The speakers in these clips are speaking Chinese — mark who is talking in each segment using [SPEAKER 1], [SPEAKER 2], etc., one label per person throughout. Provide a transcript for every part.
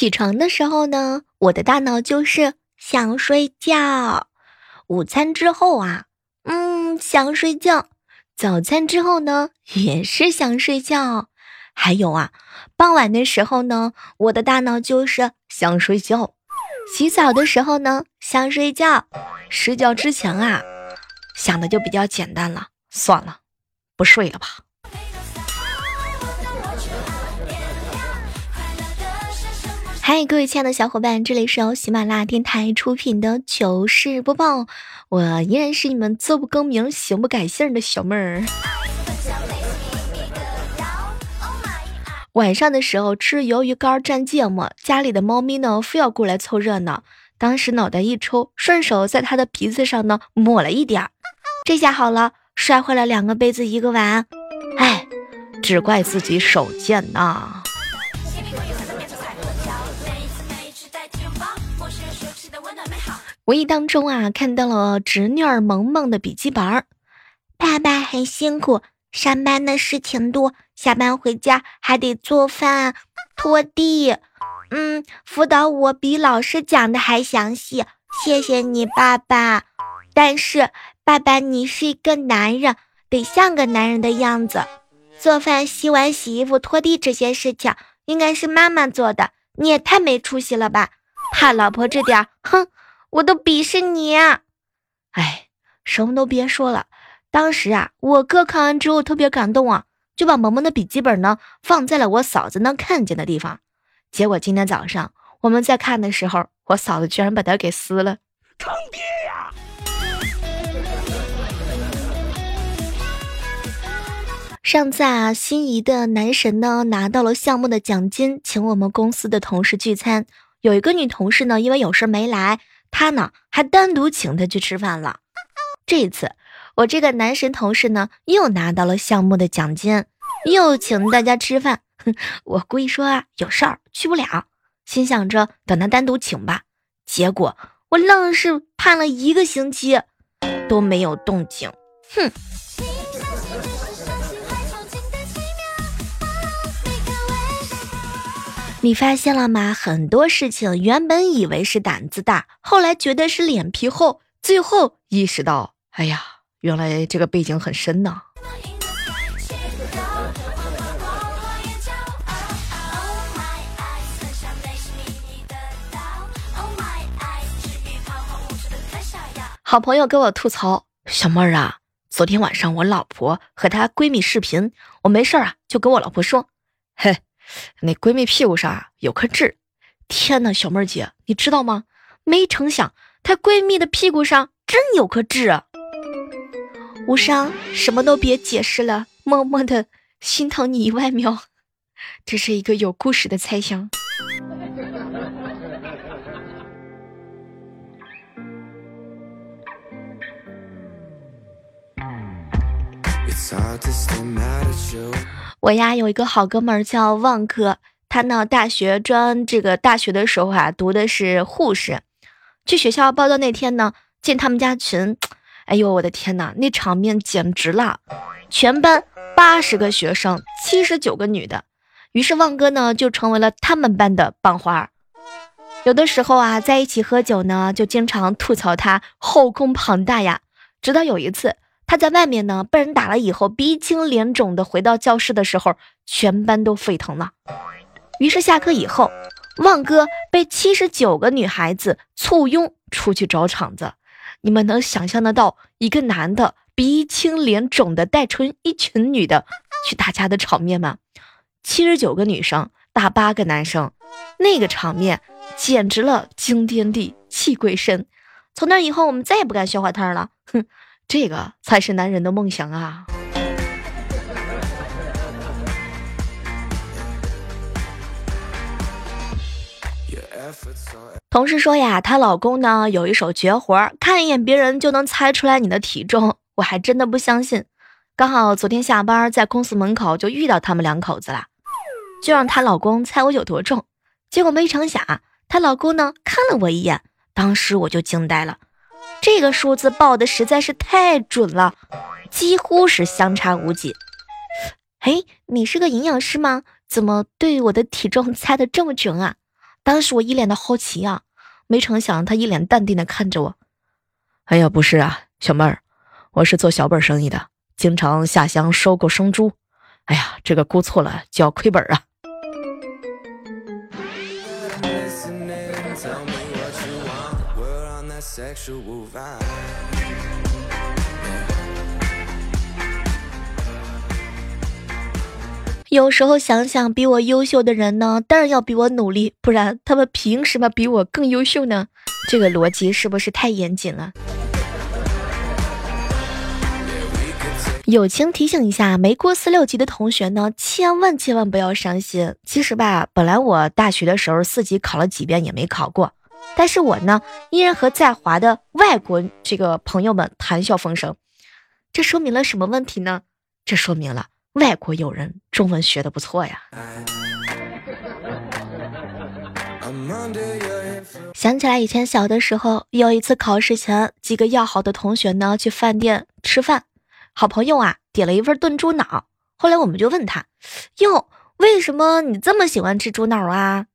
[SPEAKER 1] 起床的时候呢，我的大脑就是想睡觉；午餐之后啊，嗯，想睡觉；早餐之后呢，也是想睡觉；还有啊，傍晚的时候呢，我的大脑就是想睡觉；洗澡的时候呢，想睡觉；睡觉之前啊，想的就比较简单了，算了，不睡了吧。嗨，各位亲爱的小伙伴，这里是由喜马拉雅电台出品的糗事播报，我依然是你们做不更名、行不改姓的小妹儿。晚上的时候吃鱿鱼干蘸芥末，家里的猫咪呢非要过来凑热闹，当时脑袋一抽，顺手在它的鼻子上呢抹了一点儿，这下好了，摔坏了两个杯子一个碗，哎，只怪自己手贱呐。无意当中啊，看到了侄女儿萌萌的笔记本儿。爸爸很辛苦，上班的事情多，下班回家还得做饭、拖地。嗯，辅导我比老师讲的还详细，谢谢你，爸爸。但是，爸爸，你是一个男人，得像个男人的样子。做饭、洗碗、洗衣服、拖地这些事情，应该是妈妈做的。你也太没出息了吧！怕老婆这点，哼！我都鄙视你！哎，什么都别说了。当时啊，我哥看完之后特别感动啊，就把萌萌的笔记本呢放在了我嫂子能看见的地方。结果今天早上我们在看的时候，我嫂子居然把它给撕了，坑爹呀！上次啊，心仪的男神呢拿到了项目的奖金，请我们公司的同事聚餐。有一个女同事呢，因为有事没来。他呢，还单独请他去吃饭了。这次，我这个男神同事呢，又拿到了项目的奖金，又请大家吃饭。哼，我故意说啊，有事儿去不了，心想着等他单独请吧。结果我愣是盼了一个星期，都没有动静。哼。你发现了吗？很多事情原本以为是胆子大，后来觉得是脸皮厚，最后意识到，哎呀，原来这个背景很深呢。好朋友跟我吐槽：“小妹儿啊，昨天晚上我老婆和她闺蜜视频，我没事儿啊，就跟我老婆说，嘿。”那闺蜜屁股上有颗痣，天哪，小妹儿姐，你知道吗？没成想，她闺蜜的屁股上真有颗痣。无伤，什么都别解释了，默默的心疼你一万秒。这是一个有故事的猜想。我呀有一个好哥们儿叫旺哥，他呢大学专这个大学的时候啊读的是护士，去学校报到那天呢进他们家群，哎呦我的天哪，那场面简直了！全班八十个学生，七十九个女的，于是旺哥呢就成为了他们班的班花。有的时候啊在一起喝酒呢，就经常吐槽他后宫庞大呀，直到有一次。他在外面呢，被人打了以后，鼻青脸肿的回到教室的时候，全班都沸腾了。于是下课以后，旺哥被七十九个女孩子簇拥出去找场子。你们能想象得到一个男的鼻青脸肿的带出一群女的去打架的场面吗？七十九个女生打八个男生，那个场面简直了惊天地泣鬼神。从那以后，我们再也不敢笑话他了。哼。这个才是男人的梦想啊！同事说呀，她老公呢有一手绝活，看一眼别人就能猜出来你的体重。我还真的不相信。刚好昨天下班在公司门口就遇到他们两口子了，就让她老公猜我有多重。结果没成想，她老公呢看了我一眼，当时我就惊呆了，这个数字报的实在是太准了，几乎是相差无几。嘿，你是个营养师吗？怎么对我的体重猜的这么准啊？当时我一脸的好奇啊，没成想他一脸淡定的看着我。
[SPEAKER 2] 哎呀，不是啊，小妹儿，我是做小本生意的，经常下乡收购生猪。哎呀，这个估错了就要亏本啊。
[SPEAKER 1] 有时候想想，比我优秀的人呢，当然要比我努力，不然他们凭什么比我更优秀呢？这个逻辑是不是太严谨了？友情提醒一下，没过四六级的同学呢，千万千万不要伤心。其实吧，本来我大学的时候四级考了几遍也没考过，但是我呢，依然和在华的外国这个朋友们谈笑风生。这说明了什么问题呢？这说明了。外国友人中文学的不错呀。想起来以前小的时候，有一次考试前，几个要好的同学呢去饭店吃饭，好朋友啊点了一份炖猪脑。后来我们就问他：“哟，为什么你这么喜欢吃猪脑啊？”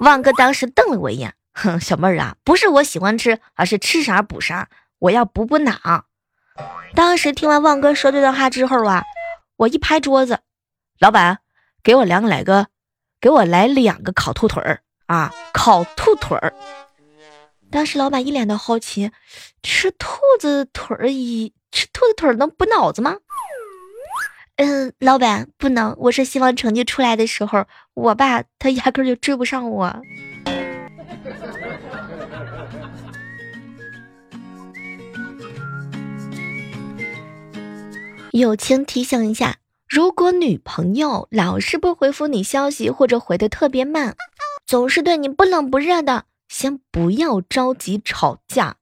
[SPEAKER 1] 旺哥当时瞪了我一眼：“哼，小妹儿啊，不是我喜欢吃，而是吃啥补啥，我要补补脑。”当时听完旺哥说这段话之后啊。我一拍桌子，老板，给我两个来个，给我来两个烤兔腿儿啊！烤兔腿儿。当时老板一脸的好奇，吃兔子腿儿一吃兔子腿儿能补脑子吗？嗯，老板不能，我是希望成绩出来的时候，我爸他压根就追不上我。友情提醒一下：如果女朋友老是不回复你消息，或者回的特别慢，总是对你不冷不热的，先不要着急吵架，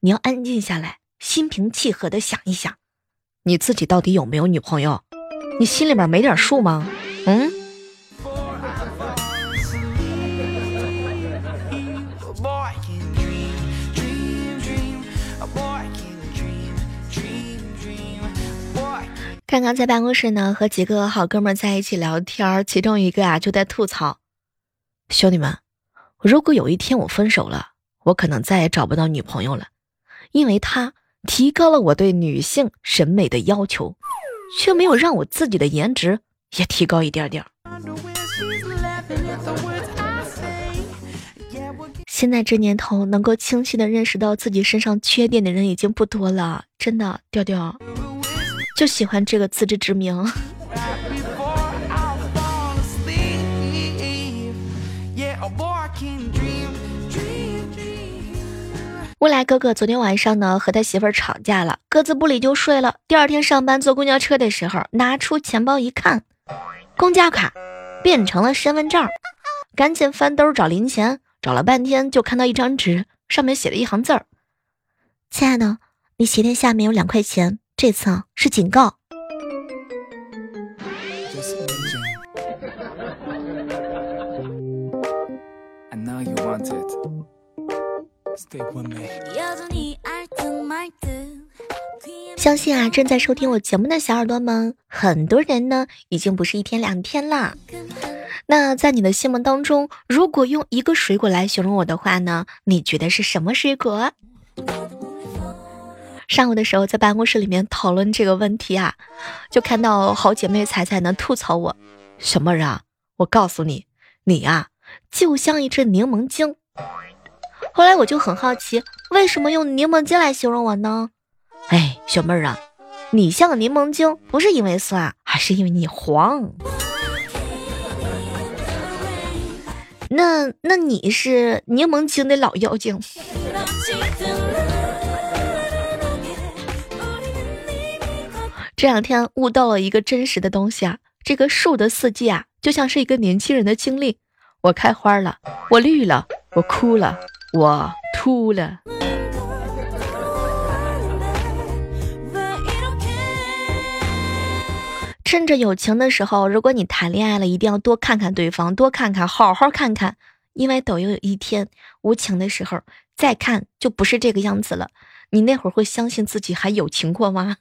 [SPEAKER 1] 你要安静下来，心平气和的想一想，你自己到底有没有女朋友？你心里面没点数吗？嗯。刚刚在办公室呢，和几个好哥们在一起聊天，其中一个啊就在吐槽：“兄弟们，如果有一天我分手了，我可能再也找不到女朋友了，因为他提高了我对女性审美的要求，却没有让我自己的颜值也提高一点点。”现在这年头，能够清晰的认识到自己身上缺点的人已经不多了，真的，调调。就喜欢这个自知之明。未来哥哥昨天晚上呢和他媳妇儿吵架了，各自不理就睡了。第二天上班坐公交车的时候，拿出钱包一看，公交卡变成了身份证，赶紧翻兜找零钱，找了半天就看到一张纸，上面写了一行字儿：“亲爱的，你鞋垫下面有两块钱。”这次啊是警告。相信啊，正在收听我节目的小耳朵们，很多人呢已经不是一天两天了。那在你的心目当中，如果用一个水果来形容我的话呢，你觉得是什么水果？上午的时候在办公室里面讨论这个问题啊，就看到好姐妹彩彩呢吐槽我，小妹儿啊，我告诉你，你啊就像一只柠檬精。后来我就很好奇，为什么用柠檬精来形容我呢？哎，小妹儿啊，你像柠檬精不是因为酸，还是因为你黄。那那你是柠檬精的老妖精。这两天悟到了一个真实的东西啊，这个树的四季啊，就像是一个年轻人的经历。我开花了，我绿了，
[SPEAKER 2] 我哭了，我秃了。
[SPEAKER 1] 趁着有情的时候，如果你谈恋爱了，一定要多看看对方，多看看，好好看看，因为等有一天无情的时候再看，就不是这个样子了。你那会儿会相信自己还有情过吗？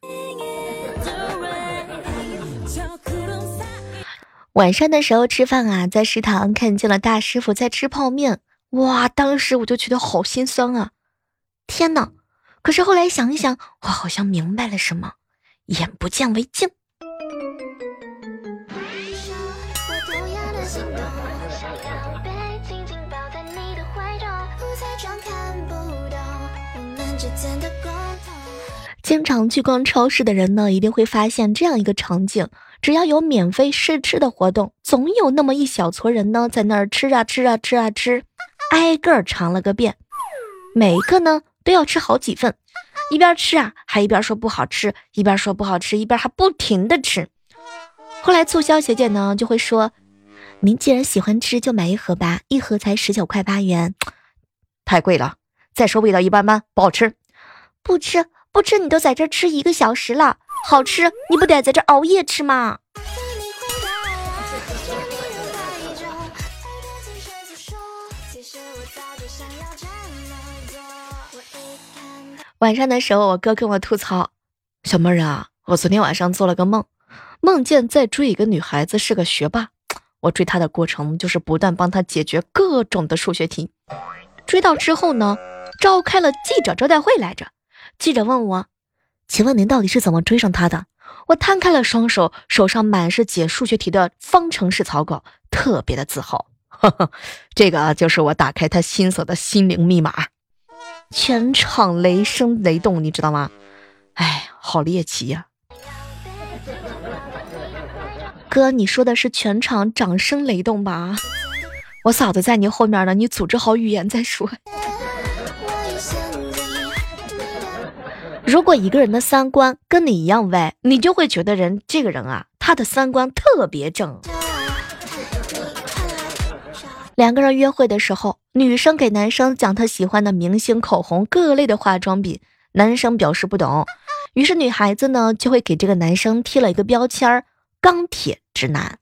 [SPEAKER 1] 晚上的时候吃饭啊，在食堂看见了大师傅在吃泡面，哇，当时我就觉得好心酸啊！天呐！可是后来想一想，我好像明白了什么，眼不见为净。经常去逛超市的人呢，一定会发现这样一个场景：只要有免费试吃的活动，总有那么一小撮人呢，在那儿吃啊吃啊吃啊吃，挨个尝了个遍，每一个呢都要吃好几份，一边吃啊还一边说不好吃，一边说不好吃，一边还不停的吃。后来促销学姐呢就会说：“您既然喜欢吃，就买一盒吧，一盒才十九块八元，
[SPEAKER 2] 太贵了。再说味道一般般，不好吃，
[SPEAKER 1] 不吃。”不吃你都在这吃一个小时了，好吃你不得在这熬夜吃吗？晚上的时候，我哥跟我吐槽：“
[SPEAKER 2] 小妹儿啊，我昨天晚上做了个梦，梦见在追一个女孩子，是个学霸。我追她的过程就是不断帮她解决各种的数学题。追到之后呢，召开了记者招待会来着。”记者问我：“请问您到底是怎么追上他的？”我摊开了双手，手上满是解数学题的方程式草稿，特别的自豪。呵呵，这个就是我打开他心锁的心灵密码。全场雷声雷动，你知道吗？哎，好猎奇呀！
[SPEAKER 1] 哥，你说的是全场掌声雷动吧？
[SPEAKER 2] 我嫂子在你后面呢，你组织好语言再说。
[SPEAKER 1] 如果一个人的三观跟你一样歪，你就会觉得人这个人啊，他的三观特别正。两个人约会的时候，女生给男生讲她喜欢的明星、口红、各类的化妆品，男生表示不懂，于是女孩子呢就会给这个男生贴了一个标签儿——钢铁直男。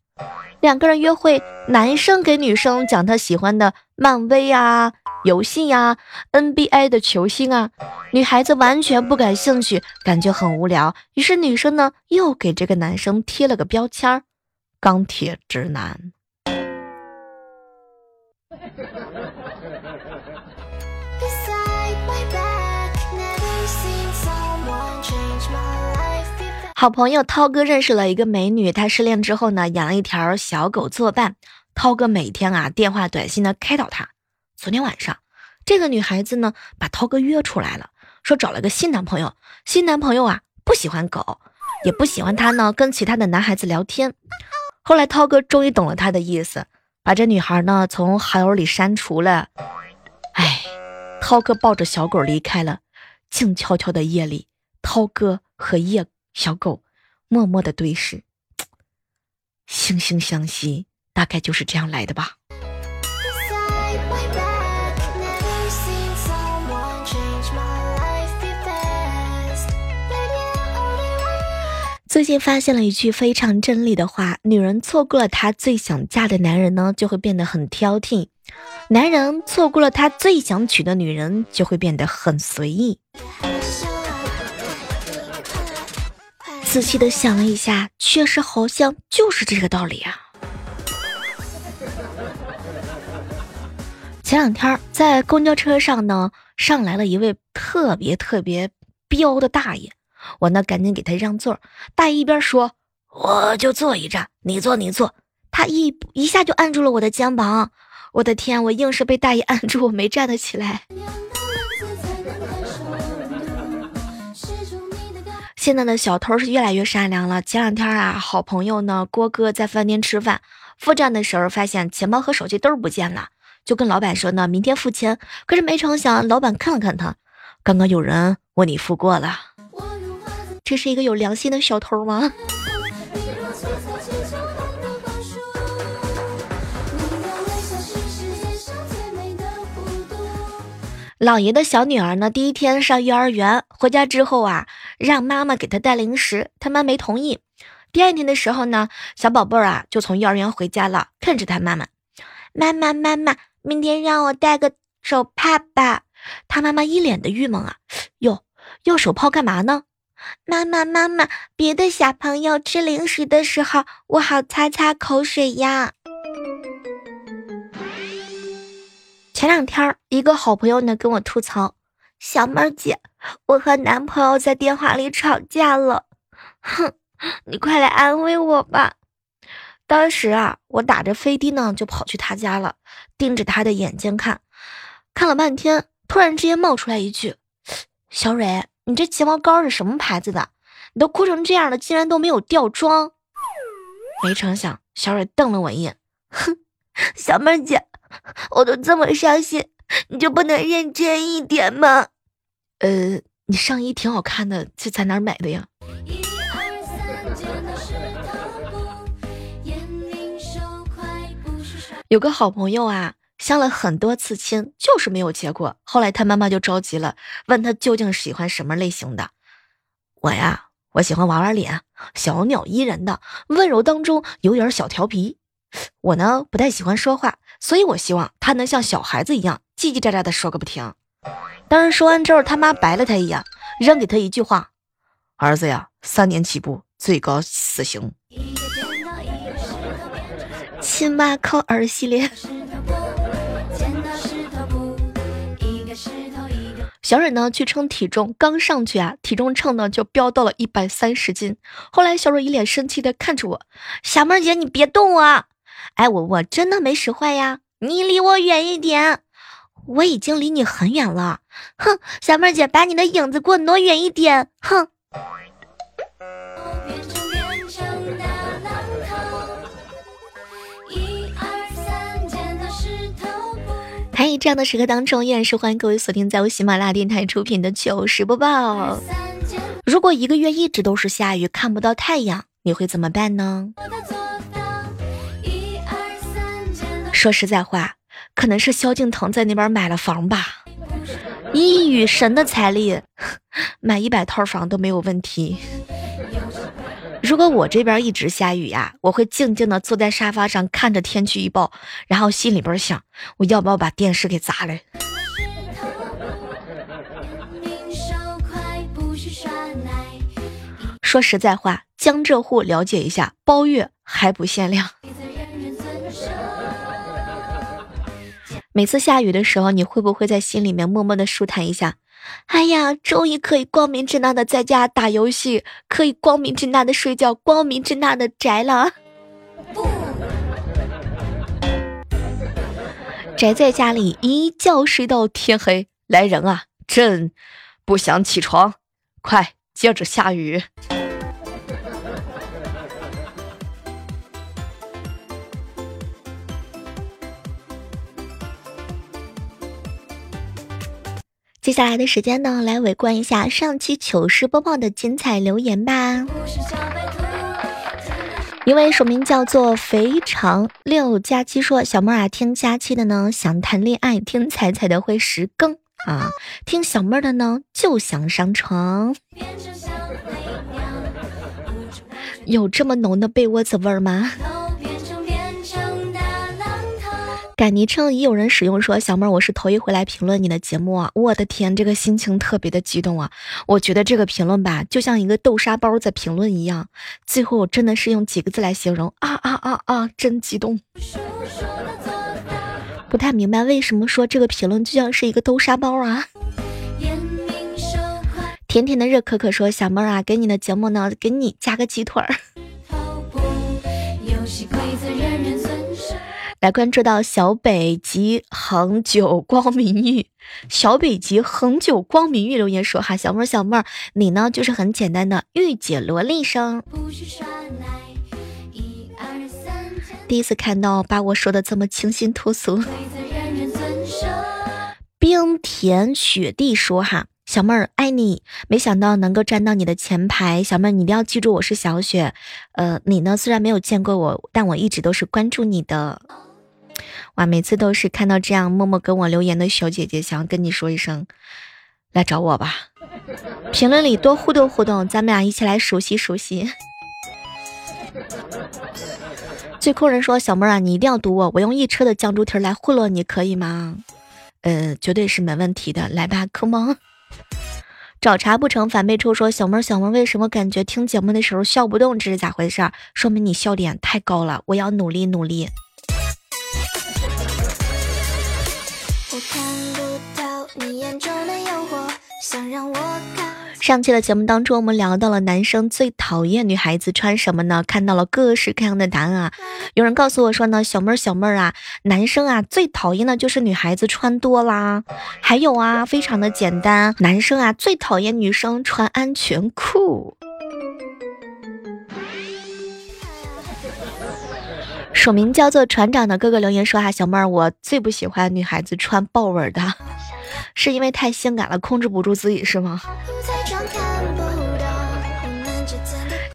[SPEAKER 1] 两个人约会，男生给女生讲他喜欢的漫威啊、游戏呀、NBA 的球星啊，女孩子完全不感兴趣，感觉很无聊。于是女生呢又给这个男生贴了个标签儿——钢铁直男。好朋友涛哥认识了一个美女，他失恋之后呢，养了一条小狗作伴。涛哥每天啊电话短信的开导他。昨天晚上，这个女孩子呢把涛哥约出来了，说找了个新男朋友。新男朋友啊不喜欢狗，也不喜欢她呢跟其他的男孩子聊天。后来涛哥终于懂了他的意思，把这女孩呢从好友里删除了。哎，涛哥抱着小狗离开了。静悄悄的夜里，涛哥和夜。小狗默默的对视，惺惺相惜，大概就是这样来的吧。最近发现了一句非常真理的话：女人错过了她最想嫁的男人呢，就会变得很挑剔；男人错过了他最想娶的女人，就会变得很随意。仔细的想了一下，确实好像就是这个道理啊。前两天在公交车上呢，上来了一位特别特别彪的大爷，我呢赶紧给他让座。大爷一边说：“我就坐一站，你坐你坐。”他一一下就按住了我的肩膀，我的天，我硬是被大爷 按住，我没站得起来。现在的小偷是越来越善良了。前两天啊，好朋友呢郭哥在饭店吃饭，付账的时候发现钱包和手机都不见了，就跟老板说呢明天付钱。可是没成想，老板看了看他，刚刚有人问你付过了，这是一个有良心的小偷吗？老爷的小女儿呢，第一天上幼儿园，回家之后啊，让妈妈给她带零食，她妈没同意。第二天的时候呢，小宝贝儿啊就从幼儿园回家了，看着他妈妈，妈妈妈妈，明天让我带个手帕吧。他妈妈一脸的郁闷啊，哟，要手帕干嘛呢？妈妈妈妈，别的小朋友吃零食的时候，我好擦擦口水呀。前两天，一个好朋友呢跟我吐槽：“小妹儿姐，我和男朋友在电话里吵架了。”哼，你快来安慰我吧。当时啊，我打着飞的呢就跑去他家了，盯着他的眼睛看，看了半天，突然之间冒出来一句：“小蕊，你这睫毛膏是什么牌子的？你都哭成这样了，竟然都没有掉妆。”没成想，小蕊瞪了我一眼，哼，小妹儿姐。我都这么伤心，你就不能认真一点吗？呃，你上衣挺好看的，这在哪儿买的呀？有个好朋友啊，相了很多次亲，就是没有结果。后来他妈妈就着急了，问他究竟喜欢什么类型的。我呀，我喜欢娃娃脸，小鸟依人的，温柔当中有点小调皮。我呢，不太喜欢说话。所以，我希望他能像小孩子一样叽叽喳喳的说个不停。当时说完之后，他妈白了他一眼，扔给他一句话：“儿子呀，三年起步，最高死刑。”亲妈靠儿系列。小蕊呢去称体重，刚上去啊，体重秤呢就飙到了一百三十斤。后来，小蕊一脸生气的看着我：“小妹姐，你别动我！”哎，我我真的没使坏呀！你离我远一点，我已经离你很远了。哼，小妹姐，把你的影子给我挪远一点。哼。在这样的时刻当中，依然是欢迎各位锁定在我喜马拉雅电台出品的糗事播报。如果一个月一直都是下雨，看不到太阳，你会怎么办呢？说实在话，可能是萧敬腾在那边买了房吧，以雨神的财力，买一百套房都没有问题。如果我这边一直下雨呀，我会静静的坐在沙发上看着天气预报，然后心里边想，我要不要把电视给砸了？说实在话，江浙沪了解一下，包月还不限量。每次下雨的时候，你会不会在心里面默默的舒坦一下？哎呀，终于可以光明正大的在家打游戏，可以光明正大的睡觉，光明正大的宅了。不 宅在家里一觉睡到天黑，来人啊，朕不想起床，快接着下雨。接下来的时间呢，来围观一下上期糗事播报的精彩留言吧。一位署名叫做肥肠六加七说：“小妹儿啊，听佳期的呢想谈恋爱，听彩彩的会十更啊，听小妹儿的呢就想上床。有这么浓的被窝子味儿吗？”改昵称已有人使用，说小妹儿，我是头一回来评论你的节目啊！我的天，这个心情特别的激动啊！我觉得这个评论吧，就像一个豆沙包在评论一样。最后我真的是用几个字来形容啊啊啊啊！真激动。不太明白为什么说这个评论就像是一个豆沙包啊？甜甜的热可可说小妹儿啊，给你的节目呢，给你加个鸡腿儿。来关注到小北极恒久光明玉，小北极恒久光明玉留言说哈，小妹儿小妹儿，你呢就是很简单的御姐萝莉声。第一次看到把我说的这么清新脱俗。冰田雪地说哈，小妹儿爱你，没想到能够站到你的前排，小妹儿你一定要记住我是小雪，呃，你呢虽然没有见过我，但我一直都是关注你的。哇，每次都是看到这样默默跟我留言的小姐姐，想要跟你说一声，来找我吧。评论里多互动互动，咱们俩一起来熟悉熟悉。最酷人说：“小妹儿啊，你一定要读我，我用一车的酱猪蹄来贿赂你，可以吗？”呃，绝对是没问题的，来吧，Come on。找茬不成反被抽，说小妹儿，小妹儿为什么感觉听节目的时候笑不动？这是咋回事？说明你笑点太高了，我要努力努力。
[SPEAKER 3] 看不到你眼中的诱惑，想让我靠
[SPEAKER 1] 上期的节目当中，我们聊到了男生最讨厌女孩子穿什么呢？看到了各式各样的答案啊！有人告诉我说呢，小妹儿小妹儿啊，男生啊最讨厌的就是女孩子穿多啦。还有啊，非常的简单，男生啊最讨厌女生穿安全裤。署名叫做船长的哥哥留言说哈，小妹儿，我最不喜欢女孩子穿豹纹的。是因为太性感了，控制不住自己是吗？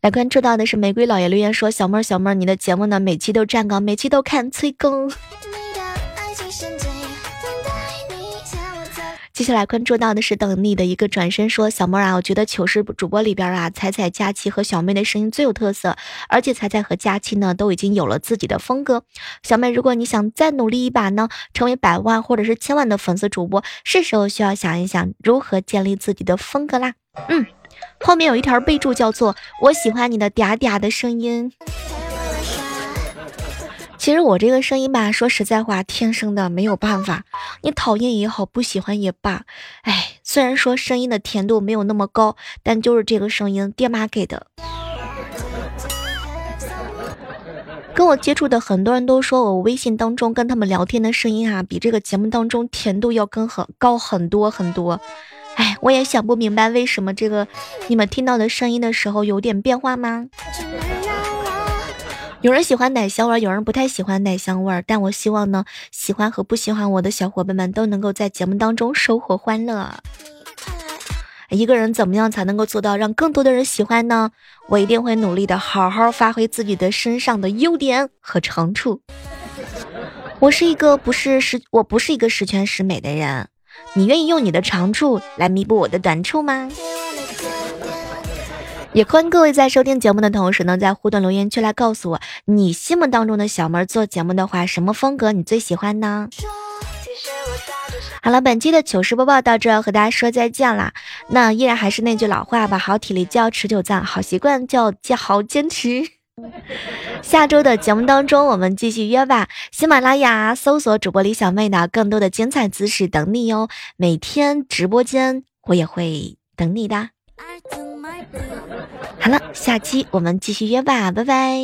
[SPEAKER 1] 来关注到的是玫瑰老爷留言说：“小妹儿，小妹儿，你的节目呢？每期都站岗，每期都看催更。”接下来关注到的是等你的一个转身说：“小妹儿啊，我觉得糗事主播里边啊，彩彩、佳琪和小妹的声音最有特色，而且彩彩和佳琪呢都已经有了自己的风格。小妹，如果你想再努力一把呢，成为百万或者是千万的粉丝主播，是时候需要想一想如何建立自己的风格啦。嗯，后面有一条备注叫做‘我喜欢你的嗲嗲的声音’。”其实我这个声音吧，说实在话，天生的没有办法。你讨厌也好，不喜欢也罢，哎，虽然说声音的甜度没有那么高，但就是这个声音，爹妈给的。跟我接触的很多人都说我微信当中跟他们聊天的声音啊，比这个节目当中甜度要更很高很多很多。哎，我也想不明白为什么这个你们听到的声音的时候有点变化吗？有人喜欢奶香味，有人不太喜欢奶香味儿。但我希望呢，喜欢和不喜欢我的小伙伴们都能够在节目当中收获欢乐。一个人怎么样才能够做到让更多的人喜欢呢？我一定会努力的，好好发挥自己的身上的优点和长处。我是一个不是十，我不是一个十全十美的人。你愿意用你的长处来弥补我的短处吗？也欢迎各位在收听节目的同时呢，在互动留言区来告诉我，你心目当中的小妹做节目的话，什么风格你最喜欢呢？好了，本期的糗事播报到这，要和大家说再见啦。那依然还是那句老话吧，好体力就要持久战，好习惯就要好坚持。下周的节目当中，我们继续约吧。喜马拉雅搜索主播李小妹的更多的精彩姿势等你哟。每天直播间我也会等你的。好了，下期我们继续约吧，拜拜。